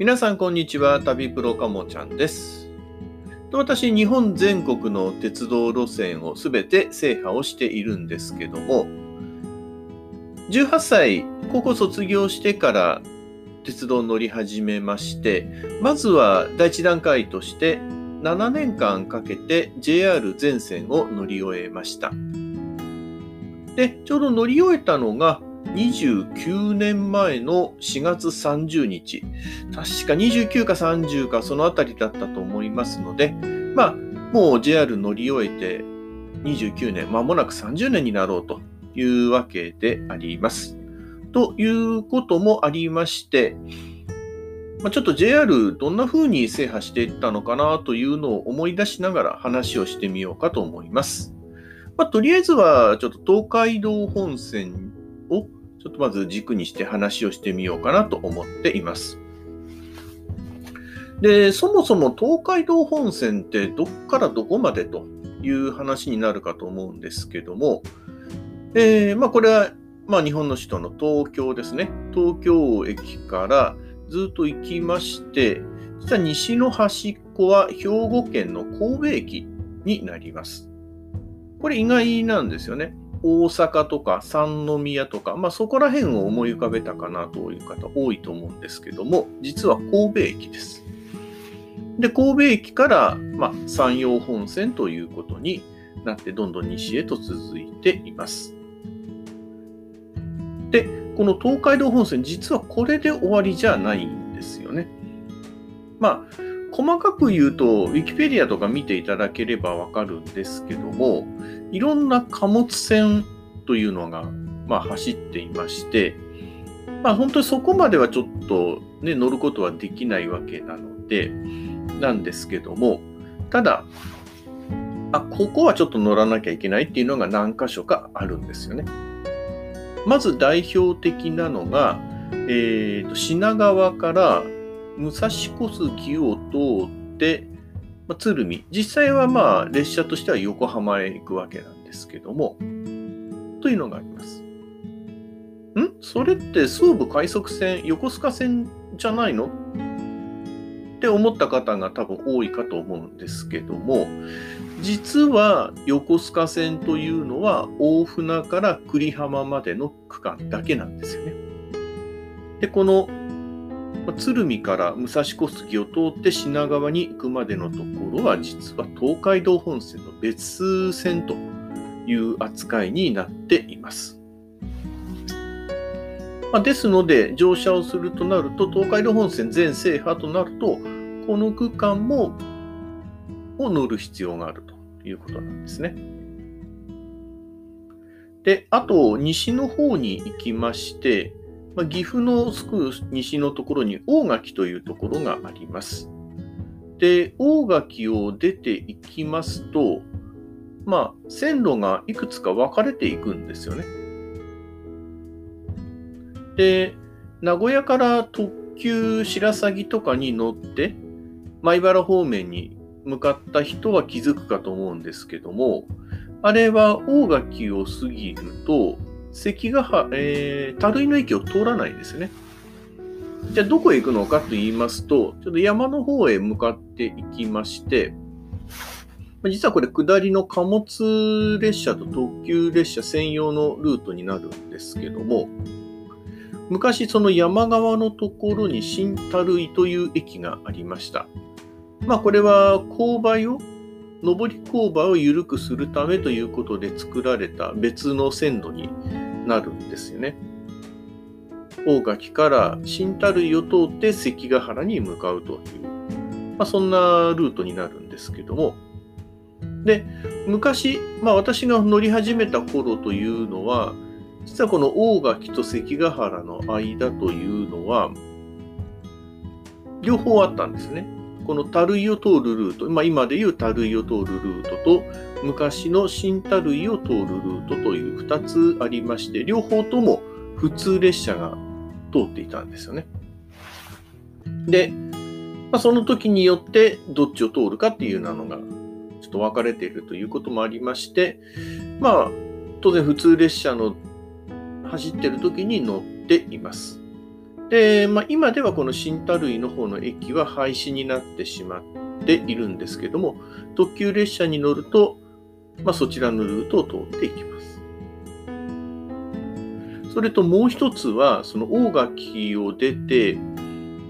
皆さんこんにちは。旅プロかもちゃんです。私日本全国の鉄道路線をすべて制覇をしているんですけども18歳高校卒業してから鉄道を乗り始めましてまずは第一段階として7年間かけて JR 全線を乗り終えました。でちょうど乗り終えたのが29年前の4月30日、確か29か30かそのあたりだったと思いますので、まあ、もう JR 乗り終えて29年、まもなく30年になろうというわけであります。ということもありまして、ま、ちょっと JR どんな風に制覇していったのかなというのを思い出しながら話をしてみようかと思います。まあ、とりあえずはちょっと東海道本線をちょっとまず軸にして話をしてみようかなと思っています。で、そもそも東海道本線ってどっからどこまでという話になるかと思うんですけども、えー、まあこれは、まあ、日本の首都の東京ですね。東京駅からずっと行きまして、実は西の端っこは兵庫県の神戸駅になります。これ意外なんですよね。大阪とか三宮とか、まあ、そこら辺を思い浮かべたかなという方多いと思うんですけども、実は神戸駅です。で、神戸駅から、まあ、山陽本線ということになって、どんどん西へと続いています。で、この東海道本線、実はこれで終わりじゃないんですよね。まあ、細かく言うと、ウィキペディアとか見ていただければわかるんですけども、いろんな貨物船というのが、まあ、走っていまして、まあ、本当にそこまではちょっと、ね、乗ることはできないわけなので、なんですけども、ただ、あ、ここはちょっと乗らなきゃいけないっていうのが何箇所かあるんですよね。まず代表的なのが、えーと品川から武蔵小杉を通って、まあ、鶴見。実際はまあ列車としては横浜へ行くわけなんですけども、というのがあります。ん？それって総武快速線、横須賀線じゃないの？って思った方が多分多いかと思うんですけども、実は横須賀線というのは大船から久里浜までの区間だけなんですよね。で、この鶴見から武蔵小杉を通って品川に行くまでのところは実は東海道本線の別線という扱いになっています。ま、ですので乗車をするとなると東海道本線全制覇となるとこの区間もを乗る必要があるということなんですね。で、あと西の方に行きまして、まあ、岐阜のすぐ西のところに大垣というところがあります。で、大垣を出ていきますと、まあ、線路がいくつか分かれていくんですよね。で、名古屋から特急白鷺とかに乗って、米原方面に向かった人は気づくかと思うんですけども、あれは大垣を過ぎると、関ヶ原、えー、樽井の駅を通らないですね。じゃあどこへ行くのかと言いますと、ちょっと山の方へ向かっていきまして、実はこれ下りの貨物列車と特急列車専用のルートになるんですけども、昔その山側のところに新樽井という駅がありました。まあこれは勾配を上り勾配を緩くするためということで作られた別の線路になるんですよね。大垣から新樽井を通って関ヶ原に向かうという、まあ、そんなルートになるんですけども、で、昔、まあ私が乗り始めた頃というのは、実はこの大垣と関ヶ原の間というのは、両方あったんですね。この樽井を通るルート、まあ、今でいう樽井を通るルートと、昔の新樽井を通るルートという2つありまして、両方とも普通列車が通っていたんですよね。で、まあ、その時によってどっちを通るかっていうなのがちょっと分かれているということもありまして、まあ、当然普通列車の走ってる時に乗っています。で、まあ、今ではこの新田類の方の駅は廃止になってしまっているんですけども、特急列車に乗ると、まあ、そちらのルートを通っていきます。それともう一つは、その大垣を出て、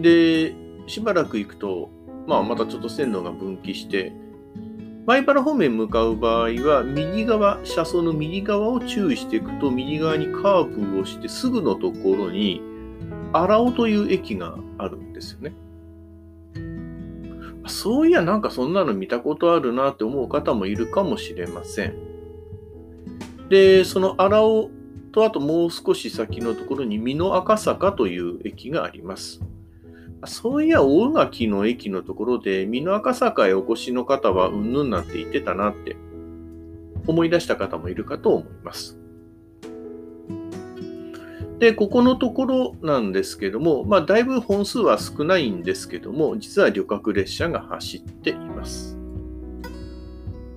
で、しばらく行くと、まあ、またちょっと線路が分岐して、米原方面向かう場合は、右側、車窓の右側を注意していくと、右側にカーブをしてすぐのところに、荒尾という駅があるんですよね。そういや、なんかそんなの見たことあるなって思う方もいるかもしれません。で、その荒尾と、あともう少し先のところに美濃赤坂という駅があります。そういや、大垣の駅のところで、美濃赤坂へお越しの方は、うんぬんなんて言ってたなって思い出した方もいるかと思います。で、ここのところなんですけども、まあ、だいぶ本数は少ないんですけども、実は旅客列車が走っています。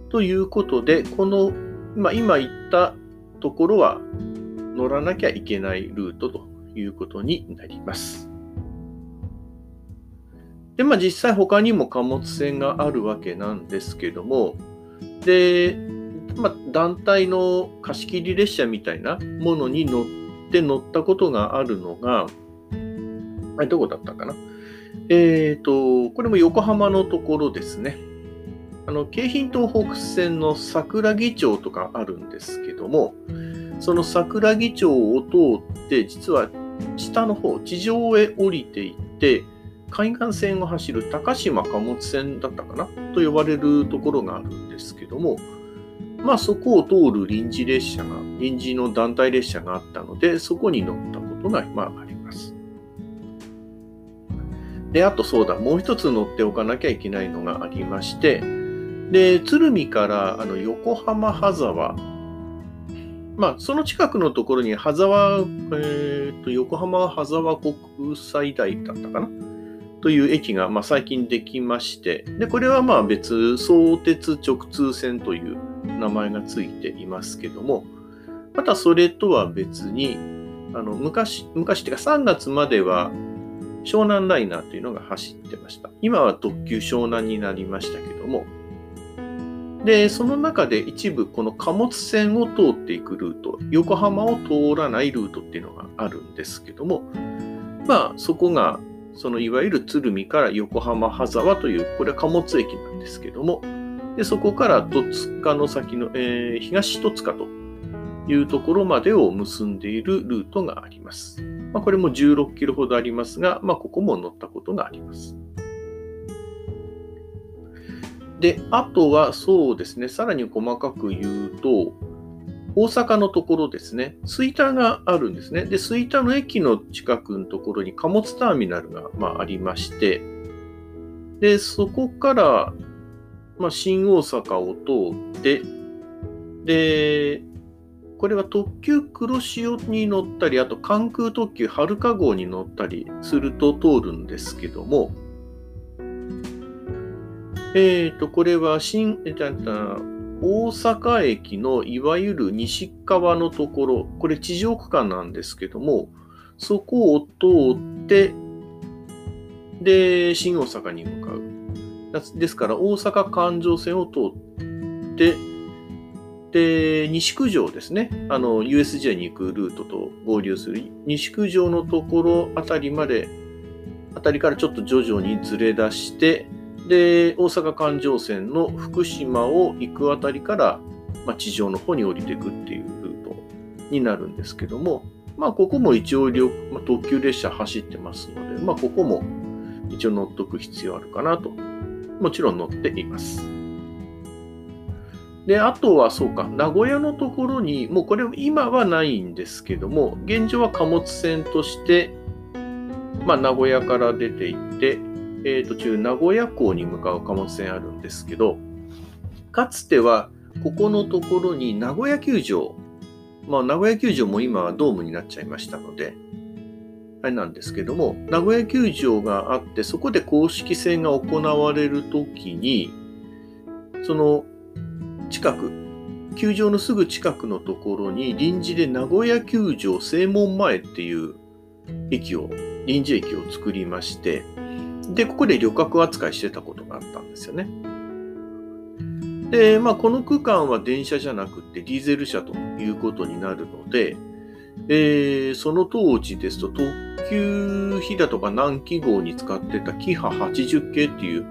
ということで、この、まあ、今言ったところは乗らなきゃいけないルートということになります。で、まあ実際他にも貨物船があるわけなんですけども、で、まあ団体の貸し切り列車みたいなものに乗っって乗ったことがあるのが、あれどこだったかな？えっ、ー、と、これも横浜のところですね。あの、京浜東北線の桜木町とかあるんですけども、その桜木町を通って、実は下の方、地上へ降りていって、海岸線を走る高島貨物線だったかな？と呼ばれるところがあるんですけども、まあそこを通る臨時列車が、臨時の団体列車があったので、そこに乗ったことが、まあ、あります。で、あとそうだ、もう一つ乗っておかなきゃいけないのがありまして、で、鶴見からあの横浜羽沢、まあ、その近くのところに羽沢、えー、と横浜羽沢国際大だったかな？という駅が、まあ、最近できまして、で、これはまあ別、相鉄直通線という名前がついていますけども、またそれとは別に、あの、昔、昔っていうか3月までは湘南ライナーというのが走ってました。今は特急湘南になりましたけども、で、その中で一部この貨物線を通っていくルート、横浜を通らないルートっていうのがあるんですけども、まあそこがそのいわゆる鶴見から横浜羽沢という、これは貨物駅なんですけども、でそこから戸塚の先の、えー、東戸塚というところまでを結んでいるルートがあります。まあ、これも16キロほどありますが、まあ、ここも乗ったことがあります。で、あとはそうですね、さらに細かく言うと、大阪のところですね、吹田があるんですね。で、吹田の駅の近くのところに貨物ターミナルが、まあ、ありまして、で、そこから、まあ、新大阪を通って、で、これは特急黒潮に乗ったり、あと関空特急はるか号に乗ったりすると通るんですけども、えっ、ー、と、これは新、えっ、ー、大阪駅のいわゆる西側のところ、これ地上区間なんですけども、そこを通って、で、新大阪に向かう。ですから、大阪環状線を通って、で、西九条ですね。あの、USJ に行くルートと合流する西九条のところあたりまで、あたりからちょっと徐々にずれ出して、で、大阪環状線の福島を行くあたりから、まあ、地上の方に降りていくっていうルートになるんですけども、まあ、ここも一応、まあ、特急列車走ってますので、まあ、ここも一応乗っとく必要あるかなと。もちろん乗っています。で、あとはそうか、名古屋のところに、もうこれ今はないんですけども、現状は貨物船として、まあ、名古屋から出ていって、えー、途中名古屋港に向かう貨物船あるんですけど、かつてはここのところに名古屋球場、まあ名古屋球場も今はドームになっちゃいましたので、あれなんですけども、名古屋球場があって、そこで公式戦が行われるときに、その近く、球場のすぐ近くのところに臨時で名古屋球場正門前っていう駅を、臨時駅を作りまして、で、ここで旅客扱いしてたことがあったんですよね。で、まあ、この区間は電車じゃなくてディーゼル車ということになるので、えー、その当時ですと特急飛騨とか南紀号に使ってたキハ80系っていう、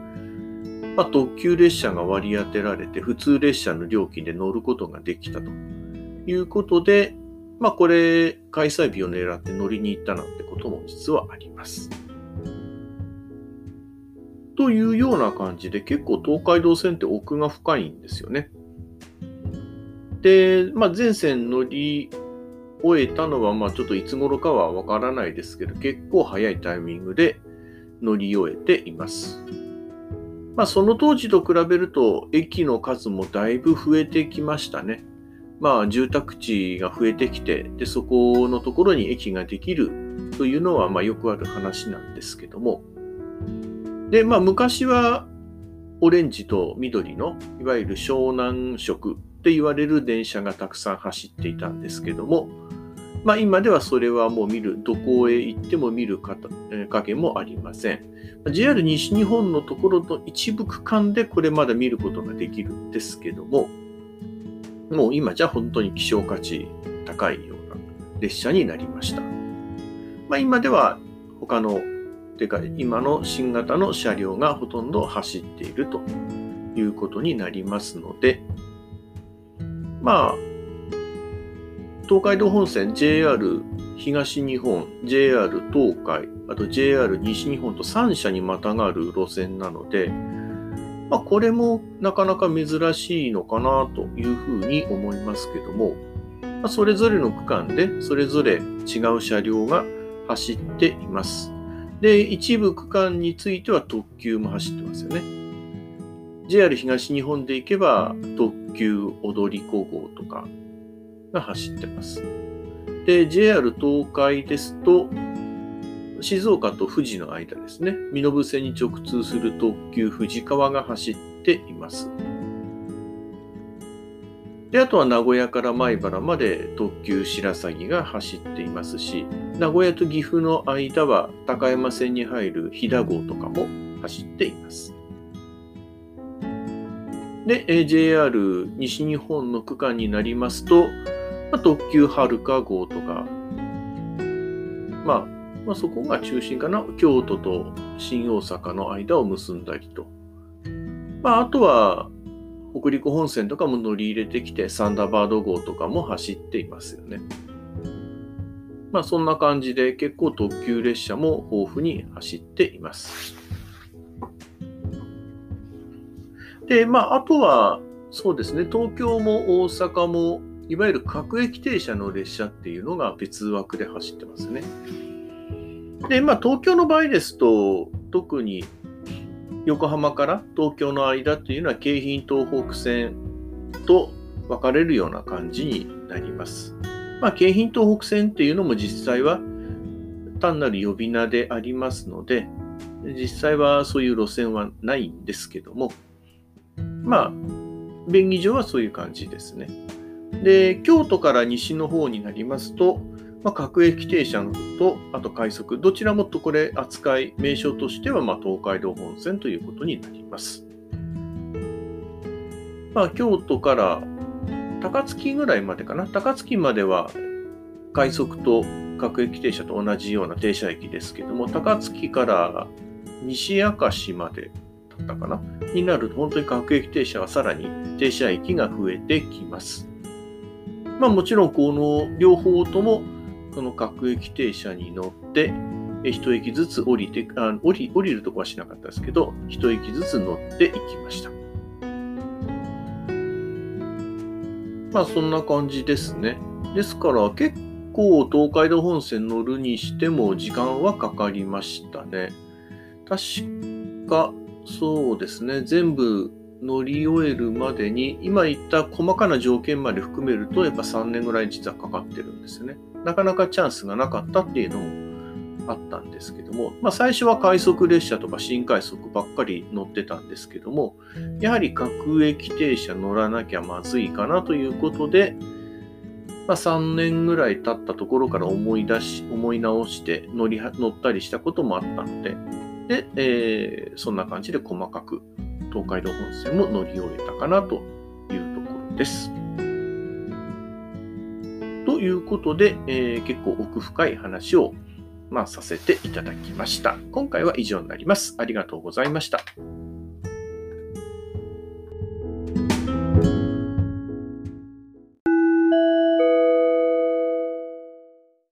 まあ、特急列車が割り当てられて普通列車の料金で乗ることができたということで、まあ、これ開催日を狙って乗りに行ったなんてことも実はあります。というような感じで結構東海道線って奥が深いんですよね。で、まあ、全線乗り終えたのは、まあ、ちょっといつ頃かはわからないですけど、結構早いタイミングで乗り終えています。まあ、その当時と比べると、駅の数もだいぶ増えてきましたね。まあ、住宅地が増えてきて、で、そこのところに駅ができるというのは、まあ、よくある話なんですけども。で、まあ、昔は、オレンジと緑の、いわゆる湘南色って言われる電車がたくさん走っていたんですけども、まあ、今ではそれはもう見る、どこへ行っても見る影もありません。JR 西日本のところの一部区間でこれまだ見ることができるんですけども、もう今じゃ本当に希少価値高いような列車になりました。まあ、今では他の、てか今の新型の車両がほとんど走っているということになりますので、まあ、東海道本線 JR 東日本、JR 東海、あと JR 西日本と3社にまたがる路線なので、まあ、これもなかなか珍しいのかなというふうに思いますけども、まあ、それぞれの区間でそれぞれ違う車両が走っています。で、一部区間については特急も走ってますよね。JR 東日本で行けば特急踊り子号とかが走ってます。で、JR 東海ですと、静岡と富士の間ですね、身延線に直通する特急富士川が走っています。で、あとは名古屋から米原まで特急白鷺が走っていますし、名古屋と岐阜の間は高山線に入る飛騨号とかも走っています。で、JR 西日本の区間になりますと、まあ、特急はるか号とか、まあ、まあ、そこが中心かな。京都と新大阪の間を結んだりと。まあ、あとは、北陸本線とかも乗り入れてきて、サンダーバード号とかも走っていますよね。まあ、そんな感じで結構特急列車も豊富に走っています。で、まあ、あとは、そうですね、東京も大阪もいわゆる各駅停車の列車っていうのが別枠で走ってますね。で、まあ、東京の場合ですと、特に横浜から東京の間っていうのは京浜東北線と分かれるような感じになります。まあ、京浜東北線っていうのも実際は単なる呼び名でありますので、実際はそういう路線はないんですけども、まあ、便宜上はそういう感じですね。で、京都から西の方になりますと、まあ、各駅停車と、あと快速、どちらもとこれ扱い、名称としては、ま、東海道本線ということになります。まあ、京都から高槻ぐらいまでかな？高槻までは快速と各駅停車と同じような停車駅ですけども、高槻から西明石までだったかな？になると、本当に各駅停車はさらに停車駅が増えてきます。まあもちろんこの両方ともこの各駅停車に乗って一駅ずつ降りてあ降り降りるとこはしなかったですけど一駅ずつ乗っていきました。まあそんな感じですね。ですから結構東海道本線乗るにしても時間はかかりましたね。確かそうですね。全部乗り終えるまでに、今言った細かな条件まで含めると、やっぱ3年ぐらい実はかかってるんですよね。なかなかチャンスがなかったっていうのもあったんですけども、まあ、最初は快速列車とか新快速ばっかり乗ってたんですけども、やはり各駅停車乗らなきゃまずいかなということで、まあ、3年ぐらい経ったところから思い出し、思い直して乗り乗ったりしたこともあったので、で、えー、そんな感じで細かく東海道本線も乗り終えたかなというところです。ということで、えー、結構奥深い話を、まあ、させていただきました。今回は以上になります。ありがとうございました。